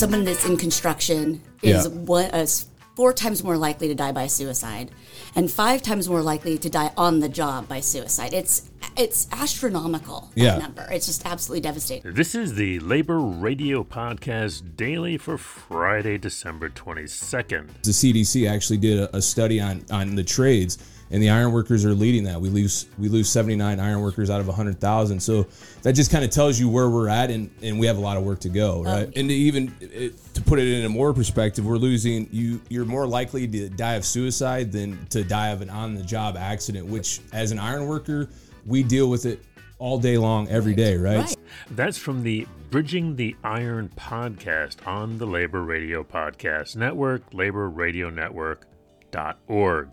someone that's in construction is Yeah. one is uh, four times more likely to die by suicide, and five times more likely to die on the job by suicide. It's it's astronomical. that Yeah. number. It's just absolutely devastating. This is the Labor Radio Podcast daily for Friday, December 22nd. The CDC actually did a, a study on on the trades, and the iron workers are leading that. We lose we lose 79 iron workers out of 100,000. So that just kind of tells you where we're at, and, and we have a lot of work to go, oh, right? And to even it, to put it in a more perspective, we're losing you. You're more likely to die of suicide than to die of an on the job accident, which as an iron worker, we deal with it all day long, every day, right? Right. That's from the Bridging the Iron podcast on the Labor Radio Podcast Network, laborradionetwork.org.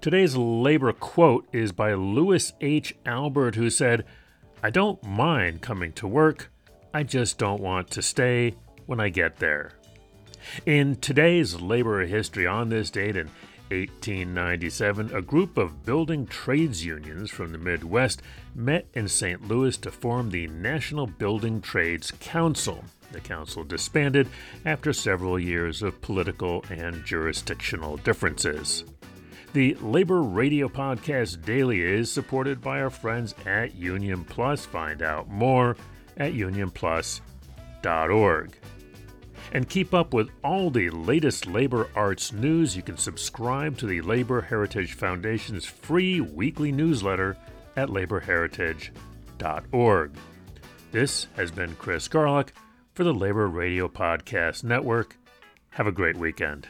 Today's labor quote is by Louis H. Albert, who said, I don't mind coming to work, I just don't want to stay when I get there. In today's labor history on this date in 1897, a group of building trades unions from the Midwest met in St. Louis to form the National Building Trades Council. The council disbanded after several years of political and jurisdictional differences. The Labor Radio Podcast Daily is supported by our friends at Union Plus. Find out more at unionplus.org. And keep up with all the latest labor arts news. You can subscribe to the Labor Heritage Foundation's free weekly newsletter at laborheritage.org. This has been Chris Garlock for the Labor Radio Podcast Network. Have a great weekend.